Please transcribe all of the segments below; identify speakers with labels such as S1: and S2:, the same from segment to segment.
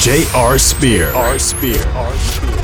S1: J.R. Spear. R. Spear. R. Spear.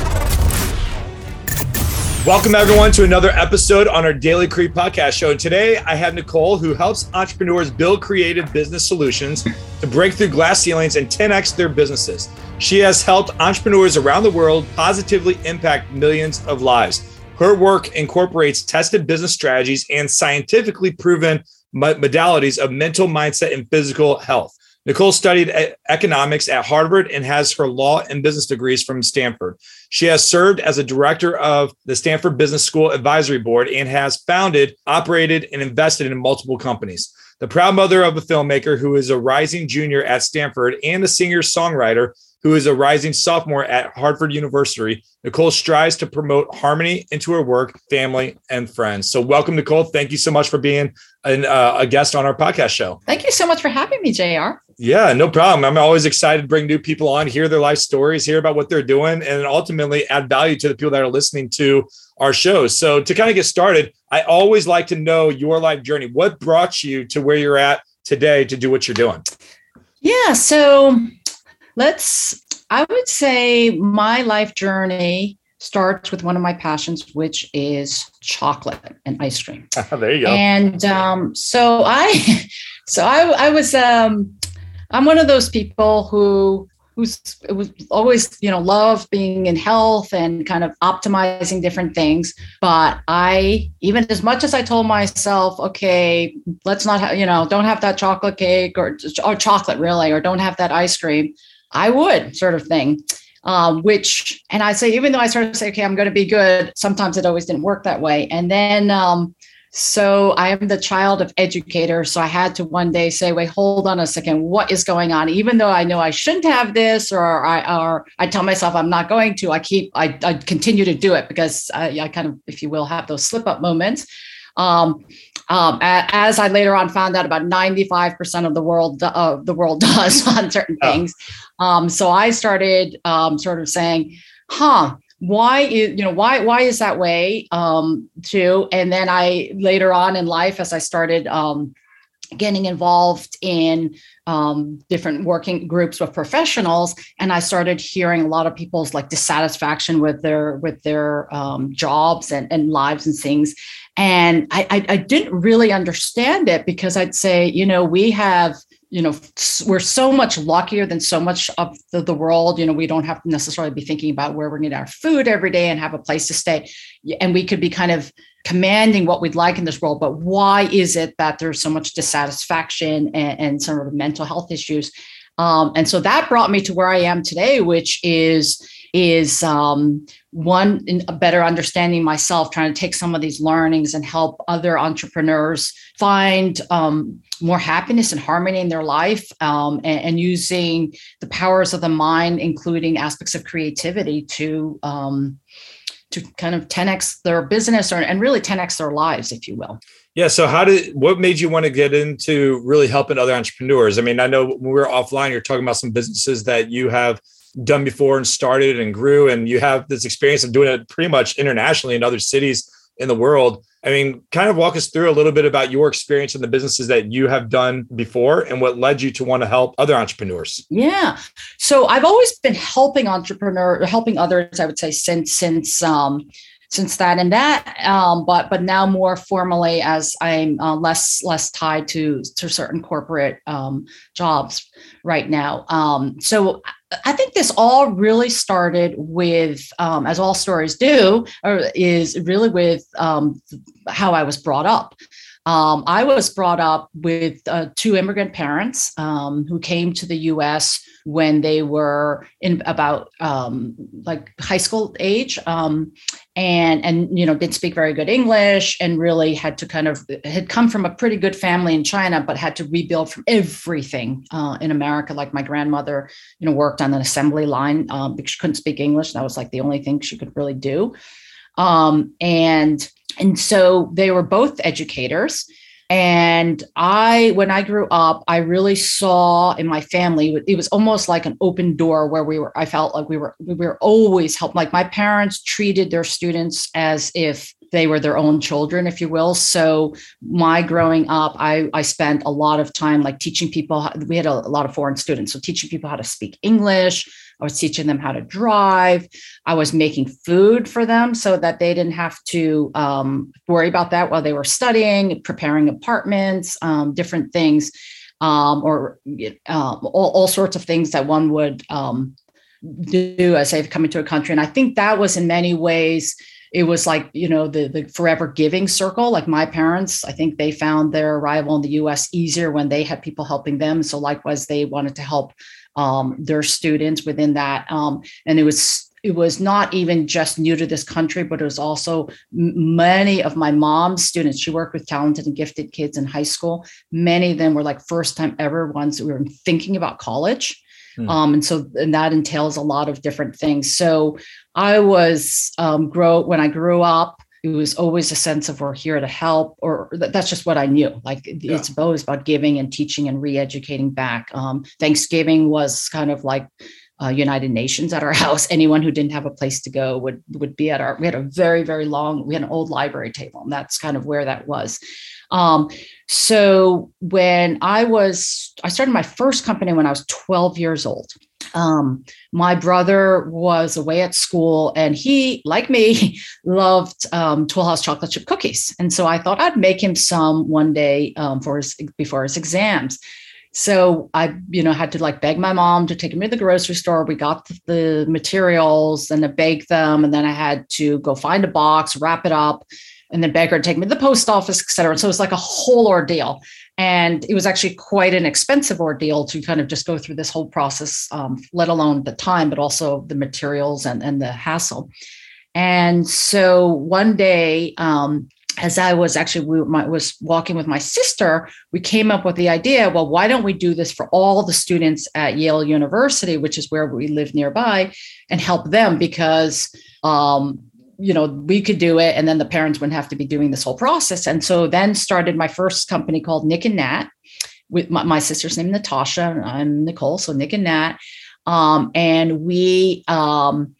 S2: Welcome, everyone, to another episode on our Daily Creed podcast show. Today, I have Nicole, who helps entrepreneurs build creative business solutions to break through glass ceilings and 10x their businesses. She has helped entrepreneurs around the world positively impact millions of lives. Her work incorporates tested business strategies and scientifically proven modalities of mental mindset and physical health. Nicole studied economics at Harvard and has her law and business degrees from Stanford. She has served as a director of the Stanford Business School Advisory Board and has founded, operated, and invested in multiple companies. The proud mother of a filmmaker who is a rising junior at Stanford and a singer songwriter who is a rising sophomore at Harvard University, Nicole strives to promote harmony into her work, family, and friends. So, welcome, Nicole. Thank you so much for being an, uh, a guest on our podcast show.
S3: Thank you so much for having me, JR.
S2: Yeah, no problem. I'm always excited to bring new people on, hear their life stories, hear about what they're doing, and ultimately add value to the people that are listening to our shows. So, to kind of get started, I always like to know your life journey. What brought you to where you're at today to do what you're doing?
S3: Yeah. So, let's, I would say my life journey starts with one of my passions, which is chocolate and ice cream.
S2: there you go.
S3: And um, so I, so I, I was, um, I'm one of those people who who's always you know love being in health and kind of optimizing different things. But i even as much as i told myself okay let's not have you know don't have that chocolate cake or or chocolate really or don't have that ice cream i would sort of thing. Um, which and i say even though i started to say okay i'm going to be good sometimes it always didn't work that way. And then um, so I am the child of educators. So I had to one day say, wait, hold on a second. What is going on? Even though I know I shouldn't have this, or I or I tell myself I'm not going to, I keep I, I continue to do it because I, I kind of, if you will, have those slip up moments. Um, um, as I later on found out, about 95% of the world uh, the world does on certain things. Um, so I started um, sort of saying, huh, why is you know why why is that way um too? And then i later on in life as i started um getting involved in um, different working groups with professionals and i started hearing a lot of people's like dissatisfaction with their with their um, jobs and, and lives and things. And I, I, I didn't really understand it because i'd say you know we have you know we're so much luckier than so much of the, the, world. You know we don't have to necessarily be thinking about where we're our food every day and have a place to stay. And we could be kind of commanding what we'd like in this world but why is it that there's so much dissatisfaction and, and some of mental health issues? Um, and so that brought me to where i am today which is is um, one a better understanding myself trying to take some of these learnings and help other entrepreneurs find um, more happiness and harmony in their life um, and, and, using the powers of the mind including aspects of creativity to um, to kind of 10x their business or, and really 10x their lives if you will.
S2: Yeah so how did what made you want to get into really helping other entrepreneurs? I mean i know when we were offline you're talking about some businesses that you have done before and started and grew and you have this experience of doing it pretty much internationally in other cities in the world. I mean kind of walk us through a little bit about your experience in the businesses that you have done before and what led you to want to help other entrepreneurs.
S3: Yeah. So i've always been helping entrepreneur helping others i would say since since um since that and that. Um, but but now more formally as i'm uh, less less tied to to certain corporate um, jobs right now. Um, so i think this all really started with um, as all stories do or is really with um, how i was brought up Um, I was brought up with uh, two immigrant parents um, who came to the U.S. when they were in about um, like high school age, um, and and you know didn't speak very good English, and really had to kind of had come from a pretty good family in China, but had to rebuild from everything uh, in America. Like my grandmother, you know, worked on an assembly line um, because she couldn't speak English. That was like the only thing she could really do, um, and and so they were both educators. And I, when I grew up, I really saw in my family, it was almost like an open door where we were, I felt like we were, we were always helped. Like my parents treated their students as if they were their own children, if you will. So my growing up, I, I spent a lot of time like teaching people, we had a, a lot of foreign students. So teaching people how to speak English, I was teaching them how to drive. I was making food for them so that they didn't have to um, worry about that while they were studying, preparing apartments, um, different things, um, or uh, all, all, sorts of things that one would um, do as they've come into a country. And I think that was in many ways it was like you know the the forever giving circle like my parents i think they found their arrival in the us easier when they had people helping them so likewise they wanted to help um, their students within that. Um, and it was it was not even just new to this country, but it was also many of my mom's students. She worked with talented and gifted kids in high school. Many of them were like first time ever ones who were thinking about college. Hmm. Um, and so and that entails a lot of different things. So I was um, grow when I grew up it was always a sense of we're here to help or that's just what i knew. Like yeah. it's always about giving and teaching and re-educating back. Um, thanksgiving was kind of like uh, united nations at our house. Anyone who didn't have a place to go would would be at our we had a very very long we had an old library table and that's kind of where that was. Um, so when i was i started my first company when i was 12 years old um, my brother was away at school and he, like me, loved um, Toll House chocolate chip cookies. And so I thought I'd make him some one day um, for his before his exams. So I, you know, had to like beg my mom to take me to the grocery store. We got the materials and to bake them, and then I had to go find a box, wrap it up, and then beg her to take me to the post office, et cetera. So it was like a whole ordeal. And it was actually quite an expensive ordeal to kind of just go through this whole process, um, let alone the time, but also the materials and, and the hassle. And so one day, um, as I was actually we my, was walking with my sister, we came up with the idea. Well, why don't we do this for all the students at Yale University, which is where we live nearby, and help them because um, you know we could do it and then the parents wouldn't have to be doing this whole process and so then started my first company called nick and nat with my, my sister's name natasha i'm nicole so nick and nat um, and we um,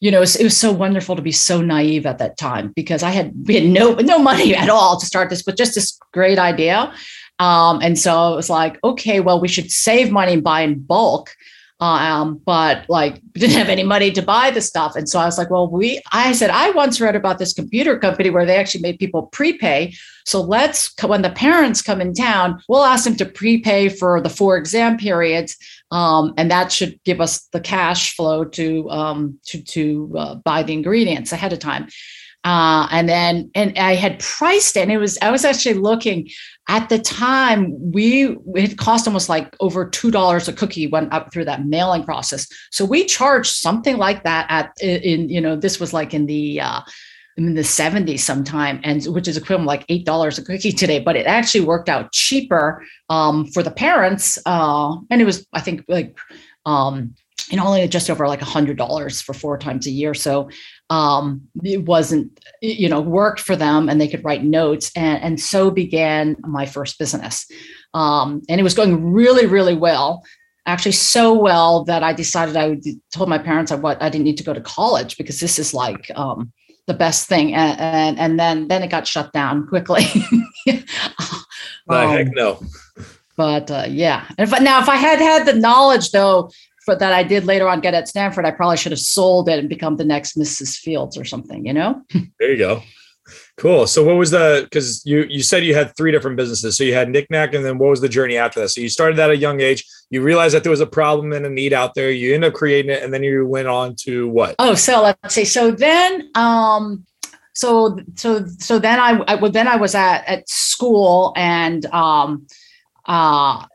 S3: you know, it was, it was, so wonderful to be so naive at that time because I had, had no no money at all to start this, but just this great idea. Um, and so it was like, okay, well, we should save money and buy in bulk um, but like didn't have any money to buy the stuff. And so I was like, well, we, I said, I once read about this computer company where they actually made people prepay. So let's, when the parents come in town, we'll ask them to prepay for the four exam periods. Um, and that should give us the cash flow to, um, to, to uh, buy the ingredients ahead of time. Uh, and then, and I had priced it and it was, I was actually looking, at the time we it cost almost like over two dollars a cookie went up through that mailing process. So we charged something like that at in you know this was like in the uh in the 70s sometime and which is equivalent like eight dollars a cookie today but it actually worked out cheaper um, for the parents uh, and it was i think like um, you know only just over like a hundred dollars for four times a year. So um, it wasn't you know worked for them and they could write notes and, and so began my first business. Um, and it was going really really well actually so well that i decided i would, told my parents I, what i didn't need to go to college because this is like um, the best thing and, and, and then then it got shut down quickly.
S2: Um, heck no.
S3: but uh, yeah. If, now if i had had the knowledge though for that I did later on get at Stanford, I probably should have sold it and become the next Mrs. Fields or something, you know?
S2: There you go. Cool. So what was the because you you said you had three different businesses. So you had Nick Nack, and then what was the journey after that? So you started at a young age. You realized that there was a problem and a need out there. You ended up creating it, and then you went on to what?
S3: Oh, so let's see. So then um so so so then I, I well, then I was at at school and um uh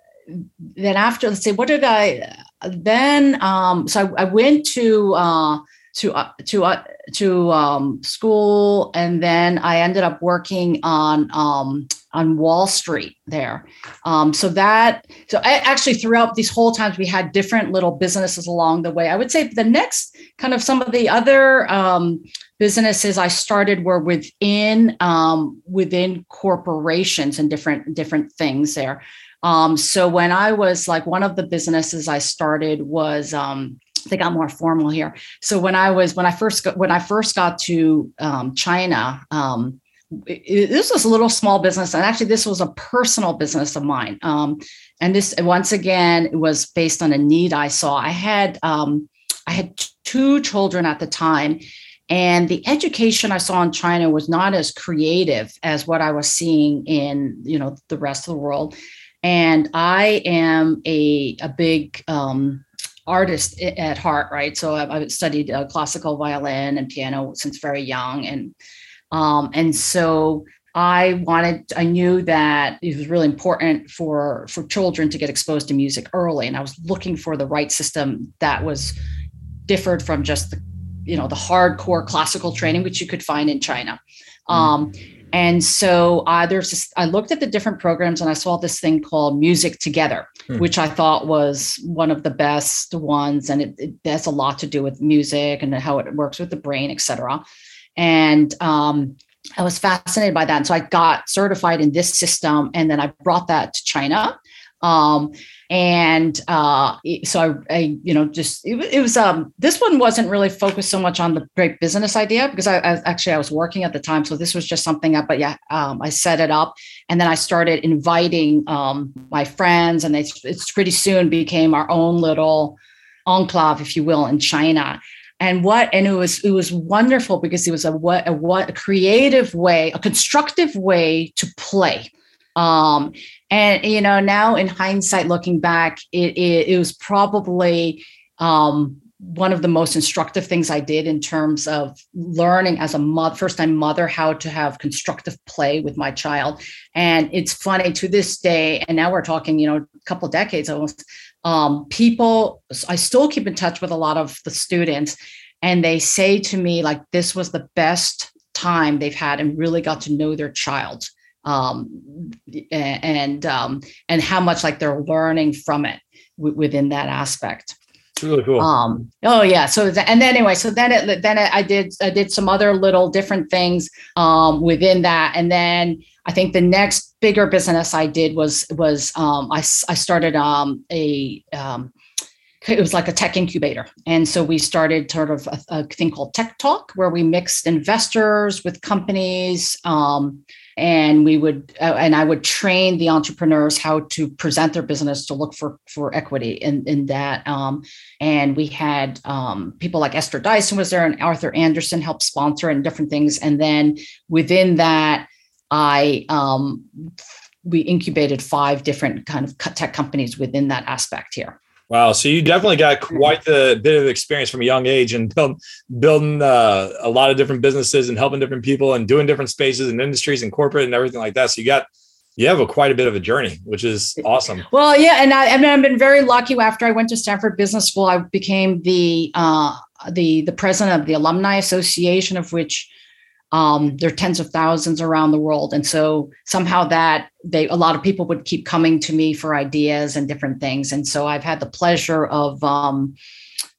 S3: then after let's see what did I then um so I, I went to uh to uh, to uh, to um, school, and then I ended up working on um, on Wall Street there. Um, so that so I, actually throughout these whole times we had different little businesses along the way. I would say the next kind of some of the other um, businesses I started were within um, within corporations and different different things there. Um, so when I was like one of the businesses I started was um, they got more formal here. So when I was when I first got, when I first got to um, China, um, it, this was a little small business, and actually this was a personal business of mine. Um, and this once again it was based on a need I saw. I had um, I had two children at the time, and the education I saw in China was not as creative as what I was seeing in you know the rest of the world. And I am a a big um, artist at heart, right? So I, have studied uh, classical violin and piano since very young, and um, and so I wanted, I knew that it was really important for for children to get exposed to music early, and I was looking for the right system that was differed from just the, you know, the hardcore classical training which you could find in China. Mm. Um, and so uh, there's this, I looked at the different programs and I saw this thing called Music Together, hmm. which I thought was one of the best ones. And it, it, has a lot to do with music and how it works with the brain, et cetera. And um, I was fascinated by that. And so I got certified in this system and then I brought that to China. Um, and uh, so I, I, you know, just it, it, was um, this one wasn't really focused so much on the great business idea because I, I, actually I was working at the time, so this was just something up. But yeah, um, I set it up, and then I started inviting um, my friends, and they, it's pretty soon became our own little enclave, if you will, in China. And what and it was it was wonderful because it was a what a what a creative way, a constructive way to play um, and you know, now in hindsight, looking back, it it, it was probably um, one of the most instructive things I did in terms of learning as a mother, first time mother, how to have constructive play with my child. And it's funny to this day, and now we're talking, you know, a couple decades almost. Um, people, I still keep in touch with a lot of the students, and they say to me like, "This was the best time they've had, and really got to know their child." Um, and um, and how much like they're learning from it w- within that aspect.
S2: really cool.
S3: Um, oh yeah. So and then anyway, so then it then it, I did I did some other little different things um, within that, and then I think the next bigger business I did was was um, I I started um, a um, it was like a tech incubator. And so we started sort of a, a, thing called Tech Talk, where we mixed investors with companies. Um, and we would uh, and i would train the entrepreneurs how to present their business to look for for equity in in that um, and we had um, people like esther dyson was there and arthur andersen helped sponsor and different things. And then within that i um, we incubated five different kind of tech companies within that aspect here
S2: Wow. So you definitely got quite the bit of experience from a young age and build, building uh, a lot of different businesses and helping different people and doing different spaces and industries and corporate and everything like that. So you got you have a quite a bit of a journey, which is awesome.
S3: Well, yeah, and I, I mean, I've been very lucky. After I went to Stanford Business School, I became the uh, the the president of the Alumni Association, of which um, there are tens of thousands around the world, and so somehow that they a lot of people would keep coming to me for ideas and different things, and so I've had the pleasure of um,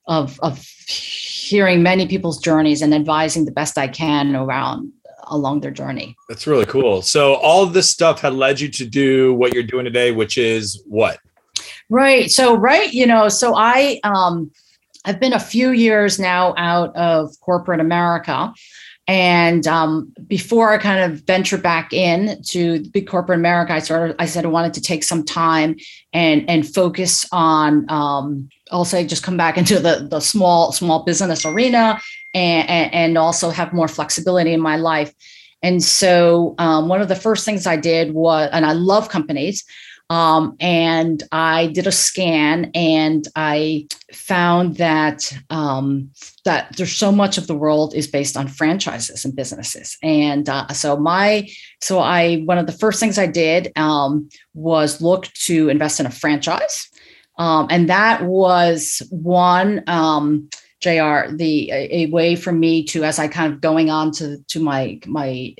S3: of of hearing many people's journeys and advising the best I can around along their journey.
S2: That's really cool. So all of this stuff had led you to do what you're doing today, which is what?
S3: Right. So right, you know, so I um I've been a few years now out of corporate America. And um, before I kind of venture back in to big corporate America, I started. I said I wanted to take some time and and focus on. Um, I'll say just come back into the the small small business arena and and also have more flexibility in my life. And so um, one of the first things I did was, and I love companies. Um, and I did a scan and I found that um, that there's so much of the world is based on franchises and businesses. And uh, so my so I one of the first things I did um, was look to invest in a franchise. Um, and that was one um, Jr. The a, a, way for me to, as I kind of going on to to my my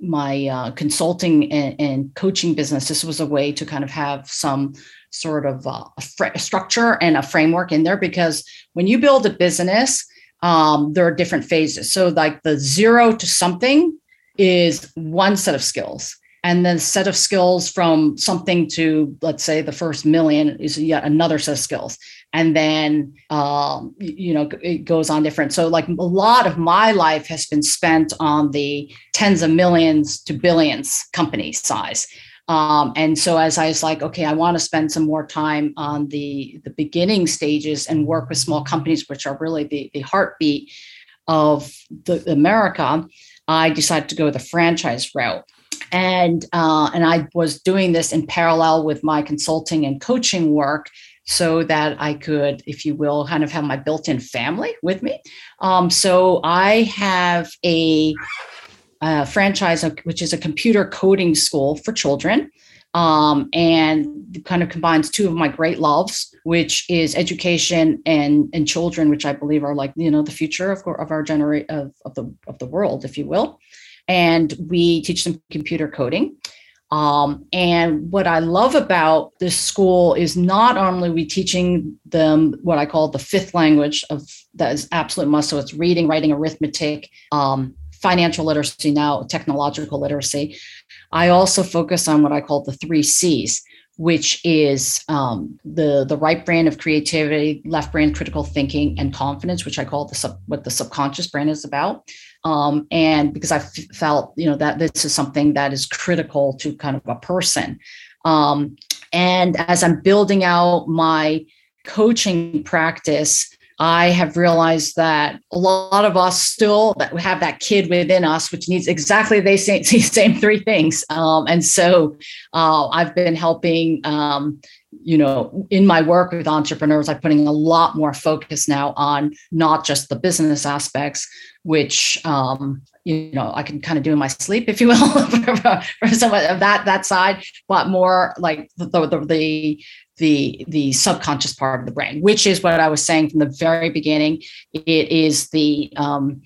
S3: my uh, consulting and, and, coaching business, this was a way to kind of have some sort of uh, fr- structure and a framework in there because when you build a business, um, there are different phases. So like the zero to something is one set of skills and then set of skills from something to let's say the first million is yet another set of skills. And then um, you know it goes on different. So like a lot of my life has been spent on the tens of millions to billions company size. Um, and so as I was like, okay, I want to spend some more time on the the beginning stages and work with small companies, which are really the the heartbeat of the America. I decided to go the franchise route and uh, and I was doing this in parallel with my consulting and coaching work so that I could, if you will, kind of have my built-in family with me. Um, so I have a, a, franchise, which is a computer coding school for children. Um, and kind of combines two of my great loves, which is education and and children, which I believe are like you know the future of, of our generation of, of the of the world, if you will and we teach them computer coding. Um, and what I love about this school is not only we teaching them what I call the fifth language of that is absolute must. So it's reading, writing, arithmetic, um, financial literacy, now technological literacy. I also focus on what I call the three C's, which is um, the the right brain of creativity, left brain critical thinking, and confidence, which I call the sub, what the subconscious brain is about. Um, and because I felt you know that this is something that is critical to kind of a person. Um, and as I'm building out my coaching practice, I have realized that a lot of us still that have that kid within us, which needs exactly the same, same three things. Um, and so uh, I've been helping, um, you know, in my work with entrepreneurs, I'm putting a lot more focus now on not just the business aspects, which um, you know I can kind of do in my sleep, if you will, for, for some of that that side, but more like the, the, the the the subconscious part of the brain, which is what I was saying from the very beginning. It is the um,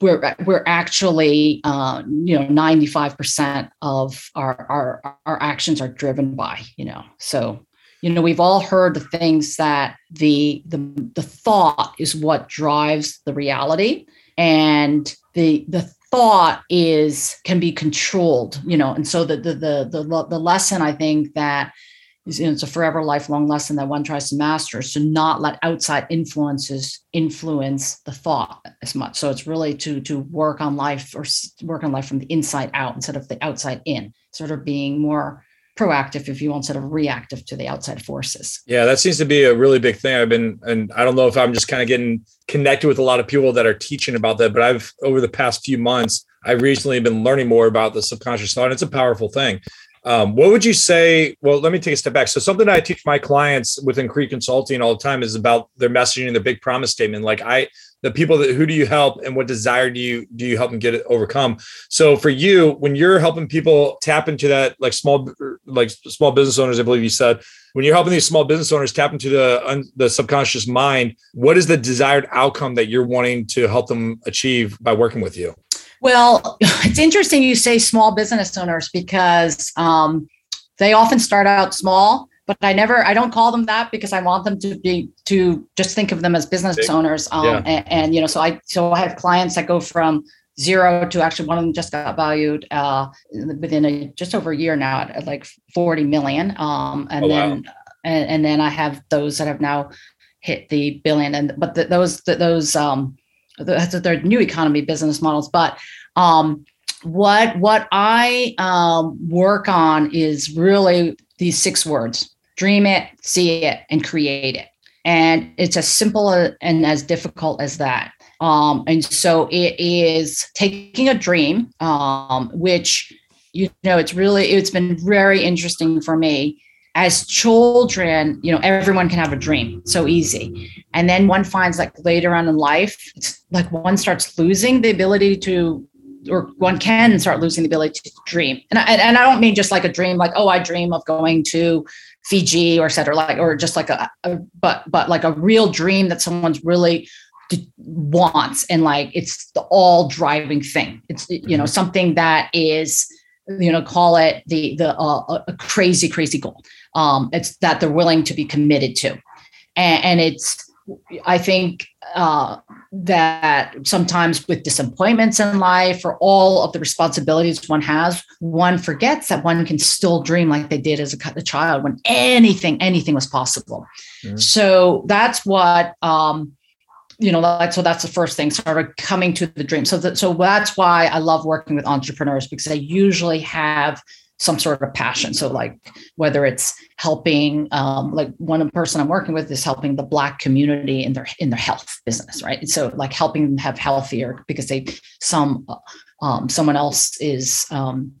S3: we're we're actually uh, you know 95% of our, our our actions are driven by you know. So you know we've all heard the things that the the the thought is what drives the reality and the the thought is can be controlled you know. And so the the the the, the lesson i think that it's a forever lifelong lesson that one tries to master is to not let outside influences influence the thought as much. So it's really to to work on life or work on life from the inside out instead of the outside in sort of being more proactive if you want instead of reactive to the outside forces.
S2: Yeah that seems to be a really big thing. I've been and i don't know if i'm just kind of getting connected with a lot of people that are teaching about that but i've over the past few months i've recently been learning more about the subconscious thought it's a powerful thing um, what would you say? Well, let me take a step back. So, something I teach my clients within Creed Consulting all the time is about their messaging their big promise statement. Like, I, the people that who do you help and what desire do you do you help them get it overcome? So, for you, when you're helping people tap into that, like small, like small business owners, I believe you said, when you're helping these small business owners tap into the the subconscious mind, what is the desired outcome that you're wanting to help them achieve by working with you?
S3: Well, it's interesting you say small business owners because um, they often start out small, but I never, I don't call them that because I want them to be to just think of them as business owners. Um, yeah. and, and, you know, so I so I have clients that go from zero to actually one of them just got valued uh, within a just over a year now at, at like 40 million. Um, and oh, then wow. and, and, then I have those that have now hit the billion. And but the, those the, those um, that's their new economy business models. But um, what what I um, work on is really these six words: dream it, see it, and create it. And it's as simple and as difficult as that. Um, and so it is taking a dream, um, which you know, it's really, it's been very interesting for me. As children, you know, everyone can have a dream so easy. And then one finds like later on in life, it's like one starts losing the ability to or one can start losing the ability to dream. And I, and I don't mean just like a dream, like, oh, I dream of going to Fiji or et cetera, like, or just like a, a but, but like a real dream that someone's really wants. And like, it's the all driving thing. It's, you know, something that is, you know, call it the, the, uh, a crazy, crazy goal. Um, it's that they're willing to be committed to. and, and it's, I think uh, that sometimes with disappointments in life or all of the responsibilities one has, one forgets that one can still dream like they did as a, child when anything, anything was possible. Mm-hmm. So that's what, um, you know, like, so that's the first thing, sort of coming to the dream. So, that, so that's why I love working with entrepreneurs because they usually have some sort of passion. So, like whether it's helping, um, like one person I'm working with is helping the Black community in their in their health business, right? And so, like helping them have healthier because they some um, someone else is. Um,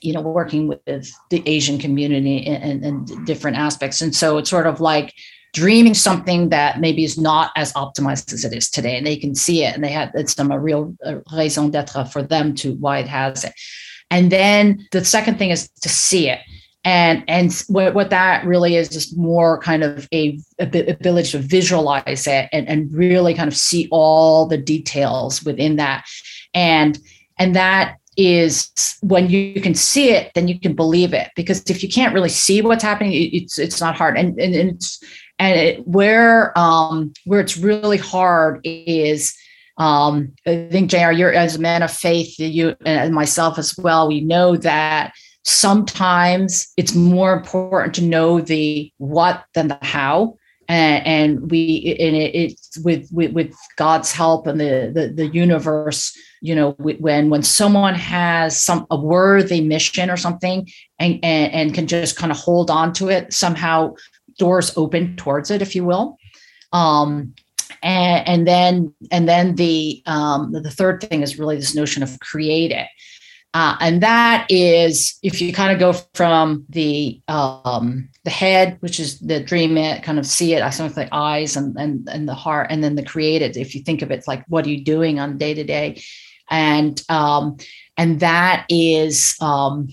S3: you know, working with the Asian community and, and different aspects. And so it's sort of like dreaming something that maybe is not as optimized as it is today and they can see it and they have it's some a real raison d'etre for them to why it has it and then the second thing is to see it. And, and what, what that really is is more kind of a, ability to visualize it and, and really kind of see all the details within that. And, and that is when you can see it, then you can believe it. Because if you can't really see what's happening, it's it's not hard. And and, and it's and it, where um where it's really hard is um, I think JR, you're as a man of faith, you and myself as well, we know that sometimes it's more important to know the what than the how. And, and we and it, it's with, with with God's help and the, the the universe, you know, when when someone has some a worthy mission or something and and, and can just kind of hold on to it, somehow doors open towards it, if you will. Um, and, and then and then the um, the third thing is really this notion of create it. Uh, and that is if you kind of go from the um, the head which is the dream it kind of see it i think like eyes and, and and the heart and then the created if you think of it like what are you doing on day to day and um, and that is um,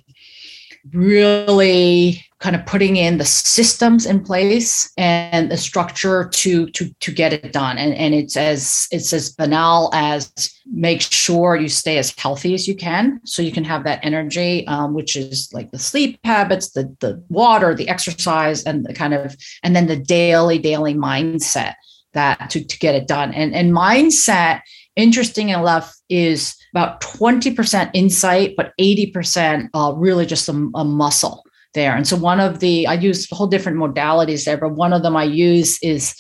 S3: really kind of putting in the systems in place and the structure to to to get it done. And and it's as it's as banal as make sure you stay as healthy as you can so you can have that energy um, which is like the sleep habits the the water the exercise and the kind of and then the daily daily mindset that to, to get it done. And and mindset interesting enough is about 20% insight but 80% uh, really just a, a muscle there. And so one of the I use whole different modalities there, but one of them I use is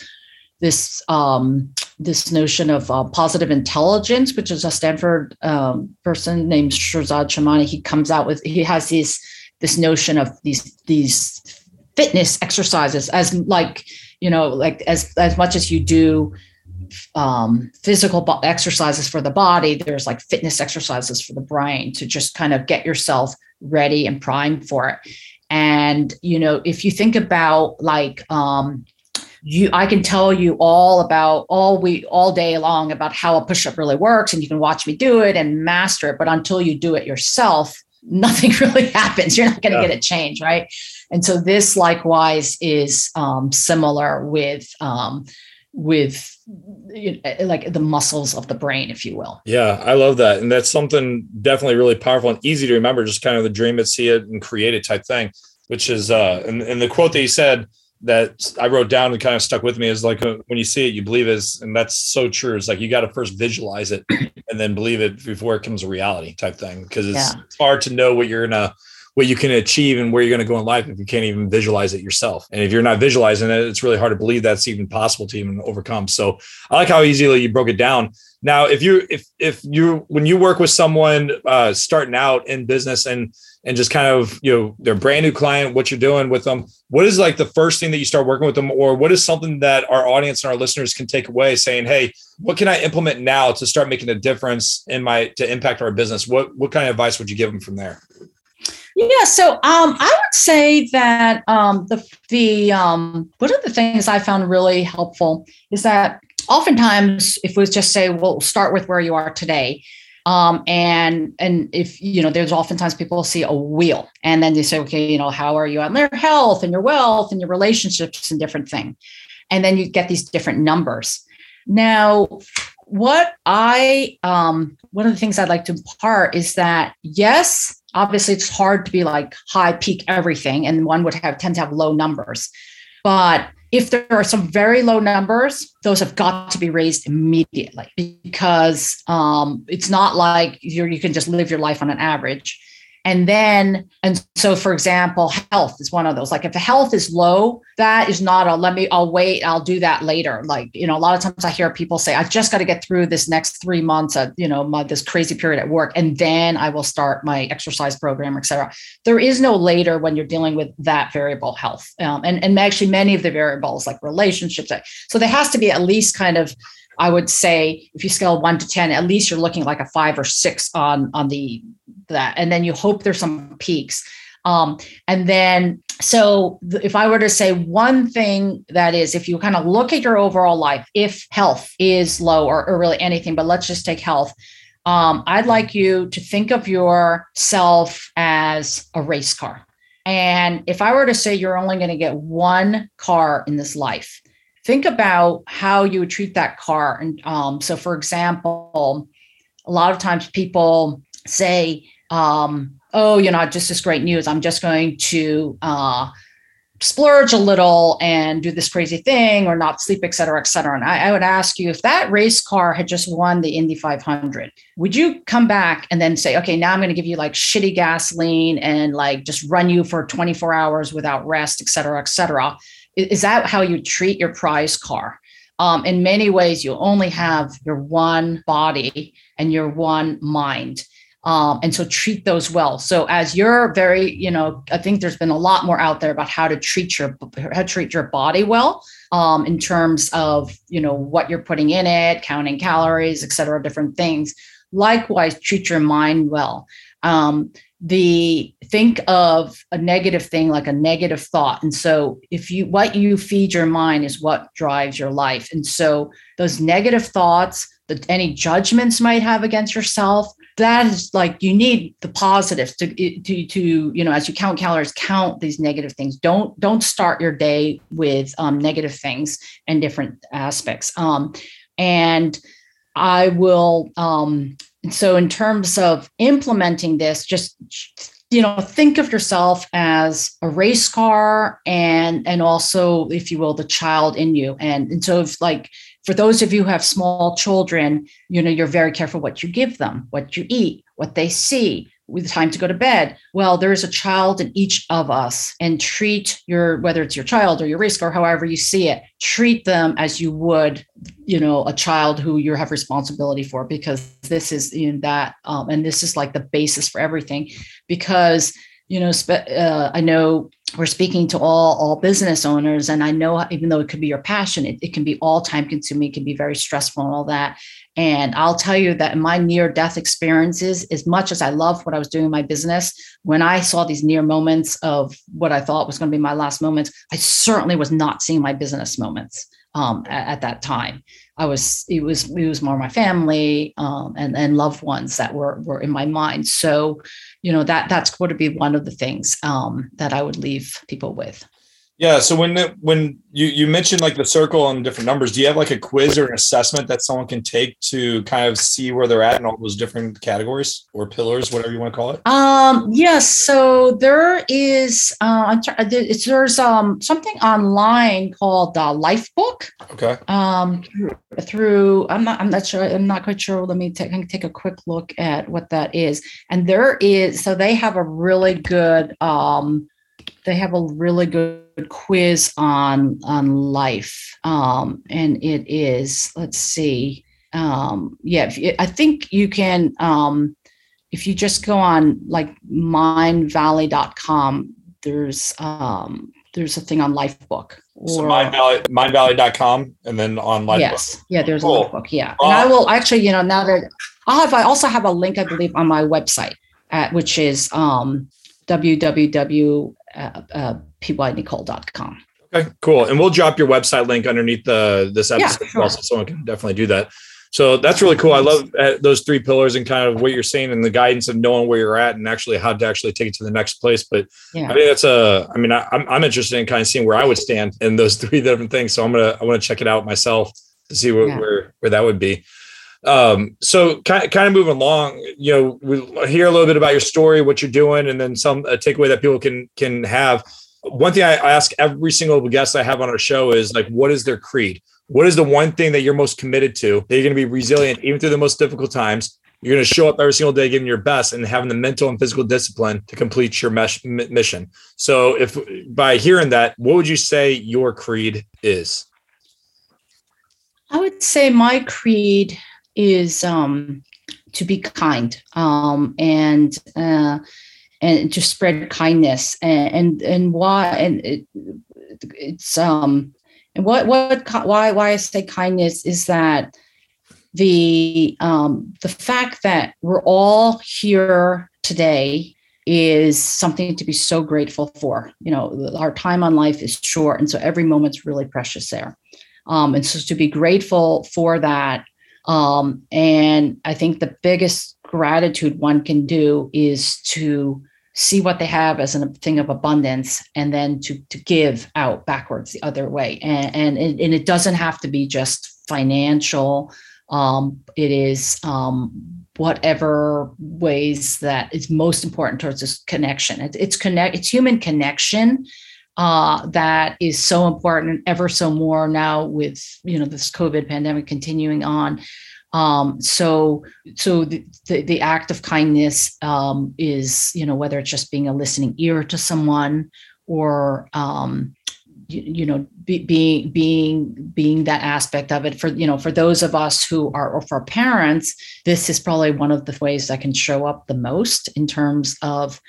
S3: this um, this notion of uh, positive intelligence, which is a Stanford um, person named Shirzad Chamine. He comes out with he has these this notion of these these fitness exercises as like you know like as as much as you do um, physical exercises for the body there's like fitness exercises for the brain to just kind of get yourself ready and primed for it and, you know, if you think about like, um, you i can tell you all about all we all day long about how a push-up really works and you can watch me do it and master it but until you do it yourself nothing really happens you're not going to yeah. get a change right and so this likewise is um, similar with um, with you know, like the muscles of the brain if you will
S2: yeah i love that and that's something definitely really powerful and easy to remember just kind of the dream it see it and create it type thing which is uh and, and the quote that he said that I wrote down and kind of stuck with me is like uh, when you see it, you believe it, and that's so true. It's like you got to first visualize it and then believe it before it comes a reality type thing because it's, yeah. it's hard to know what you're gonna what you can achieve and where you're going to go in life if you can't even visualize it yourself. And if you're not visualizing it, it's really hard to believe that's even possible to even overcome. So I like how easily you broke it down. Now, if you if if you when you work with someone uh, starting out in business and and just kind of you know their brand new client, what you're doing with them, what is like the first thing that you start working with them, or what is something that our audience and our listeners can take away, saying, "Hey, what can I implement now to start making a difference in my to impact our business?" What what kind of advice would you give them from there?
S3: Yeah, so um, I would say that um, the the um, one of the things I found really helpful is that oftentimes, if we just say, "Well, start with where you are today," um, and and if you know, there's oftentimes people see a wheel, and then they say, "Okay, you know, how are you on their health and your wealth and your relationships and different thing," and then you get these different numbers. Now, what I um, one of the things I'd like to impart is that yes, obviously it's hard to be like high peak everything and one would have tend to have low numbers. But if there are some very low numbers those have got to be raised immediately because um, it's not like you you can just live your life on an average and then, and so for example, health is one of those. Like if the health is low, that is not a let me, I'll wait, I'll do that later. Like, you know, a lot of times I hear people say, I've just got to get through this next three months of, you know, my, this crazy period at work, and then I will start my exercise program, et cetera. There is no later when you're dealing with that variable health. Um, and, and actually many of the variables like relationships. So there has to be at least kind of I would say if you scale one to 10, at least you're looking like a five or six on, on the that. And then you hope there's some peaks. Um, and then, so if I were to say one thing that is, if you kind of look at your overall life, if health is low or, or really anything, but let's just take health, um, I'd like you to think of yourself as a race car. And if I were to say you're only going to get one car in this life, think about how you would treat that car. And um, so, for example, a lot of times people say, um, oh, you know, just this great news. I'm just going to uh, splurge a little and do this crazy thing or not sleep, et cetera, et cetera. And I, I, would ask you if that race car had just won the Indy 500, would you come back and then say, okay, now I'm going to give you like shitty gasoline and like just run you for 24 hours without rest, et cetera, et cetera? Is that how you treat your prize car? Um, in many ways, you only have your one body and your one mind. Um, and so treat those well. So as you're very, you know, I think there's been a lot more out there about how to treat your how to treat your body well um, in terms of you know what you're putting in it, counting calories, et cetera, different things. Likewise, treat your mind well. Um, the think of a negative thing like a negative thought and so if you what you feed your mind is what drives your life and so those negative thoughts that any judgments might have against yourself that is like you need the positives to to to you know as you count calories count these negative things. Don't don't start your day with um, negative things and different aspects. Um, and i will um, so in terms of implementing this just you know think of yourself as a race car and and also if you will the child in you. And and so if like for those of you who have small children you know you're very careful what you give them what you eat what they see with time to go to bed. Well, there's a child in each of us, and treat your whether it's your child or your risk or however you see it, treat them as you would, you know, a child who you have responsibility for, because this is in that, um, and this is like the basis for everything, because you know, spe- uh, I know we're speaking to all all business owners, and I know even though it could be your passion, it, it can be all time consuming, it can be very stressful and all that. And I'll tell you that in my near death experiences, as much as I love what I was doing in my business, when I saw these near moments of what I thought was going to be my last moments, I certainly was not seeing my business moments um, at, at, that time. I was it was it was more my family um, and and loved ones that were were in my mind. So, you know that that's going to be one of the things um, that I would leave people with.
S2: Yeah. So when the, when you you mentioned like the circle and different numbers, do you have like a quiz or an assessment that someone can take to kind of see where they're at in all those different categories or pillars, whatever you want to call it?
S3: Um. Yes. So there is uh there's um something online called the uh, Lifebook.
S2: Okay.
S3: Um. Through I'm not I'm not sure I'm not quite sure. Let me take take a quick look at what that is. And there is so they have a really good um they have a really good quiz on on life. Um, and it is let's see um, yeah i think you can um, if you just go on like mindvalley.com there's um, there's a thing on lifebook
S2: or, so mindvalley mindvalley.com and then on lifebook
S3: yes. Yeah there's cool. a lifebook yeah. And i will actually you know now that i'll have i also have a link i believe on my website at, which is um www.pynicole.com.
S2: Okay, cool. And we'll drop your website link underneath the this episode, yeah, sure. so someone can definitely do that. So that's really cool. I love uh, those three pillars and kind of what you're saying and the guidance of knowing where you're at and actually how to actually take it to the next place. But yeah. I think that's a, I mean, I, am I'm, I'm interested in kind of seeing where I would stand in those three different things. So I'm going to, I want to check it out myself to see where, yeah. where, where that would be. Um, so kind of, kind of moving along, you know, we hear a little bit about your story, what you're doing, and then some a takeaway that people can, can have. One thing I ask every single guest I have on our show is like, what is their creed? What is the one thing that you're most committed to that you're going to be resilient even through the most difficult times? You're going to show up every single day, giving your best, and having the mental and physical discipline to complete your mesh, mission. So, if by hearing that, what would you say your creed is?
S3: I would say my creed is um, to be kind um, and uh, and to spread kindness and and, and why and it, it's um and what what why why I say kindness is that the um, the fact that we're all here today is something to be so grateful for. You know, our time on life is short, and so every moment's really precious there. Um, and so to be grateful for that. Um, and I think the biggest gratitude one can do is to see what they have as a thing of abundance and then to to give out backwards the other way. And and it, and it doesn't have to be just financial. Um, it is um, whatever ways that is most important towards this connection. It, it's connect it's human connection uh, that is so important ever so more now with you know this covid pandemic continuing on. Um, so, so the, the, the act of kindness um, is, you know, whether it's just being a listening ear to someone or, um, you, you know, be, being being being that aspect of it. For you know for those of us who are or for parents, this is probably one of the ways that can show up the most in terms of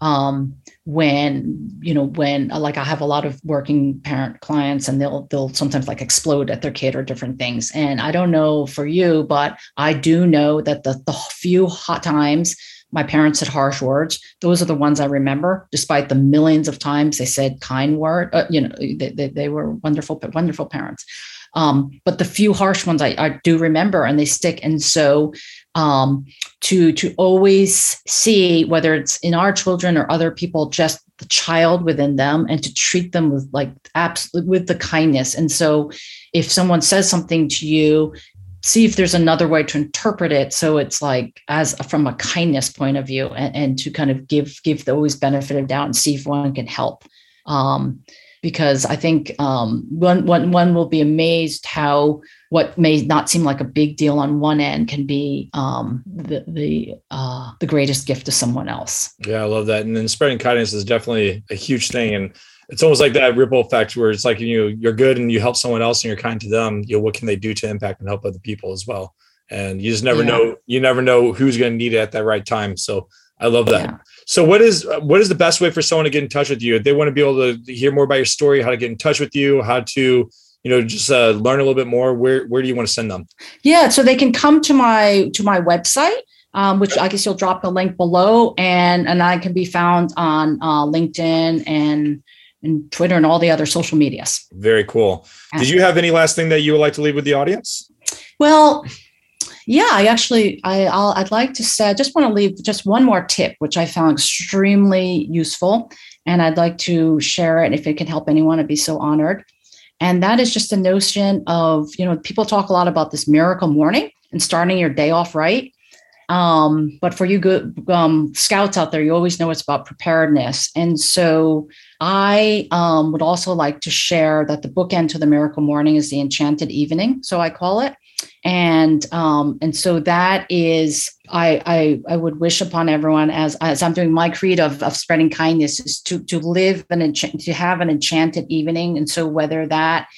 S3: um, when you know when uh, like i have a lot of working parent clients and they'll they'll sometimes like explode at their kid or different things and i don't know for you but i do know that the, the few hot times my parents said harsh words those are the ones i remember despite the millions of times they said kind word uh, you know they, they, they were wonderful wonderful parents um, but the few harsh ones I, I, do remember and they stick. And so um, to to always see whether it's in our children or other people just the child within them and to treat them with like absolute with the kindness. And so if someone says something to you see if there's another way to interpret it. So it's like as from a kindness point of view and, and to kind of give give the always benefit of doubt and see if one can help. Um, because I think um, one, one, one will be amazed how what may not seem like a big deal on one end can be um, the the uh, the greatest gift to someone else.
S2: Yeah, I love that. And then spreading kindness is definitely a huge thing, and it's almost like that ripple effect where it's like you know, you're good and you help someone else and you're kind to them. You know, what can they do to impact and help other people as well? And you just never yeah. know. You never know who's going to need it at that right time. So I love that. Yeah. So what is what is the best way for someone to get in touch with you? If they want to be able to hear more about your story, how to get in touch with you, how to you know just uh, learn a little bit more. Where where do you want to send them?
S3: Yeah, so they can come to my to my website. Um, which I guess you'll drop the link below, and and I can be found on uh, LinkedIn and and Twitter and all the other social medias.
S2: Very cool. Did you have any last thing that you would like to leave with the audience?
S3: Well, yeah, I actually I I'll, I'd like to say I just want to leave just one more tip, which I found extremely useful, and I'd like to share it if it can help anyone. I'd be so honored. And that is just the notion of you know people talk a lot about this miracle morning and starting your day off right. Um, but for you good um, scouts out there, you always know it's about preparedness. And so I um, would also like to share that the bookend to the miracle morning is the enchanted evening. So I call it and um, and so that is I, I I would wish upon everyone as as I'm doing my creed of, of spreading kindness is to to live an enchant to have an enchanted evening. And so whether that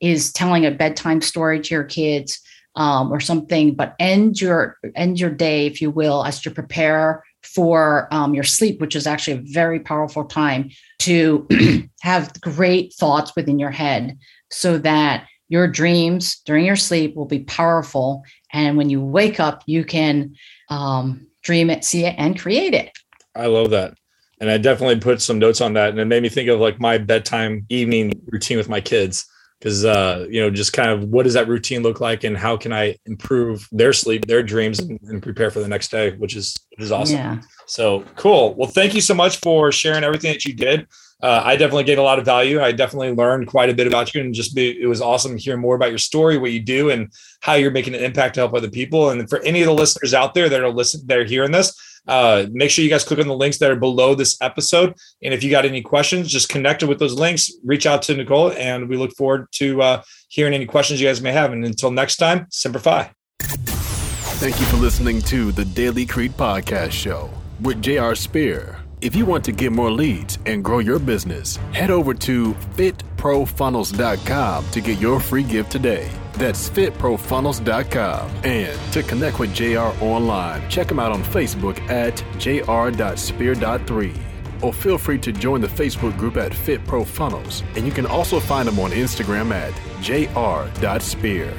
S3: is telling a bedtime story to your kids um, or something but end your end your day if you will as you prepare for um, your sleep which is actually a very powerful time to have great thoughts within your head so that your dreams during your sleep will be powerful. And when you wake up, you can um, dream it, see it, and create it.
S2: I love that. And I definitely put some notes on that. And it made me think of like my bedtime evening routine with my kids. Cause, uh, you know, just kind of what does that routine look like and how can I improve their sleep, their dreams, and, and prepare for the next day, which is, which is awesome. Yeah. So cool. Well, thank you so much for sharing everything that you did uh, I definitely gained a lot of value. I definitely learned quite a bit about you, and just be, it was awesome hearing more about your story, what you do, and how you're making an impact to help other people. And for any of the listeners out there that are listening, that are hearing this, uh, make sure you guys click on the links that are below this episode. And if you got any questions, just connect with those links. Reach out to Nicole, and we look forward to uh, hearing any questions you guys may have. And until next time, Semper Fi.
S1: Thank you for listening to the Daily Creed Podcast Show with J.R. Spear. If you want to get more leads and grow your business, head over to fitprofunnels.com to get your free gift today. That's fitprofunnels.com. And to connect with JR online, check him out on Facebook at jr.spear.3 or feel free to join the Facebook group at Fit Pro Funnels. And you can also find him on Instagram at jr.spear.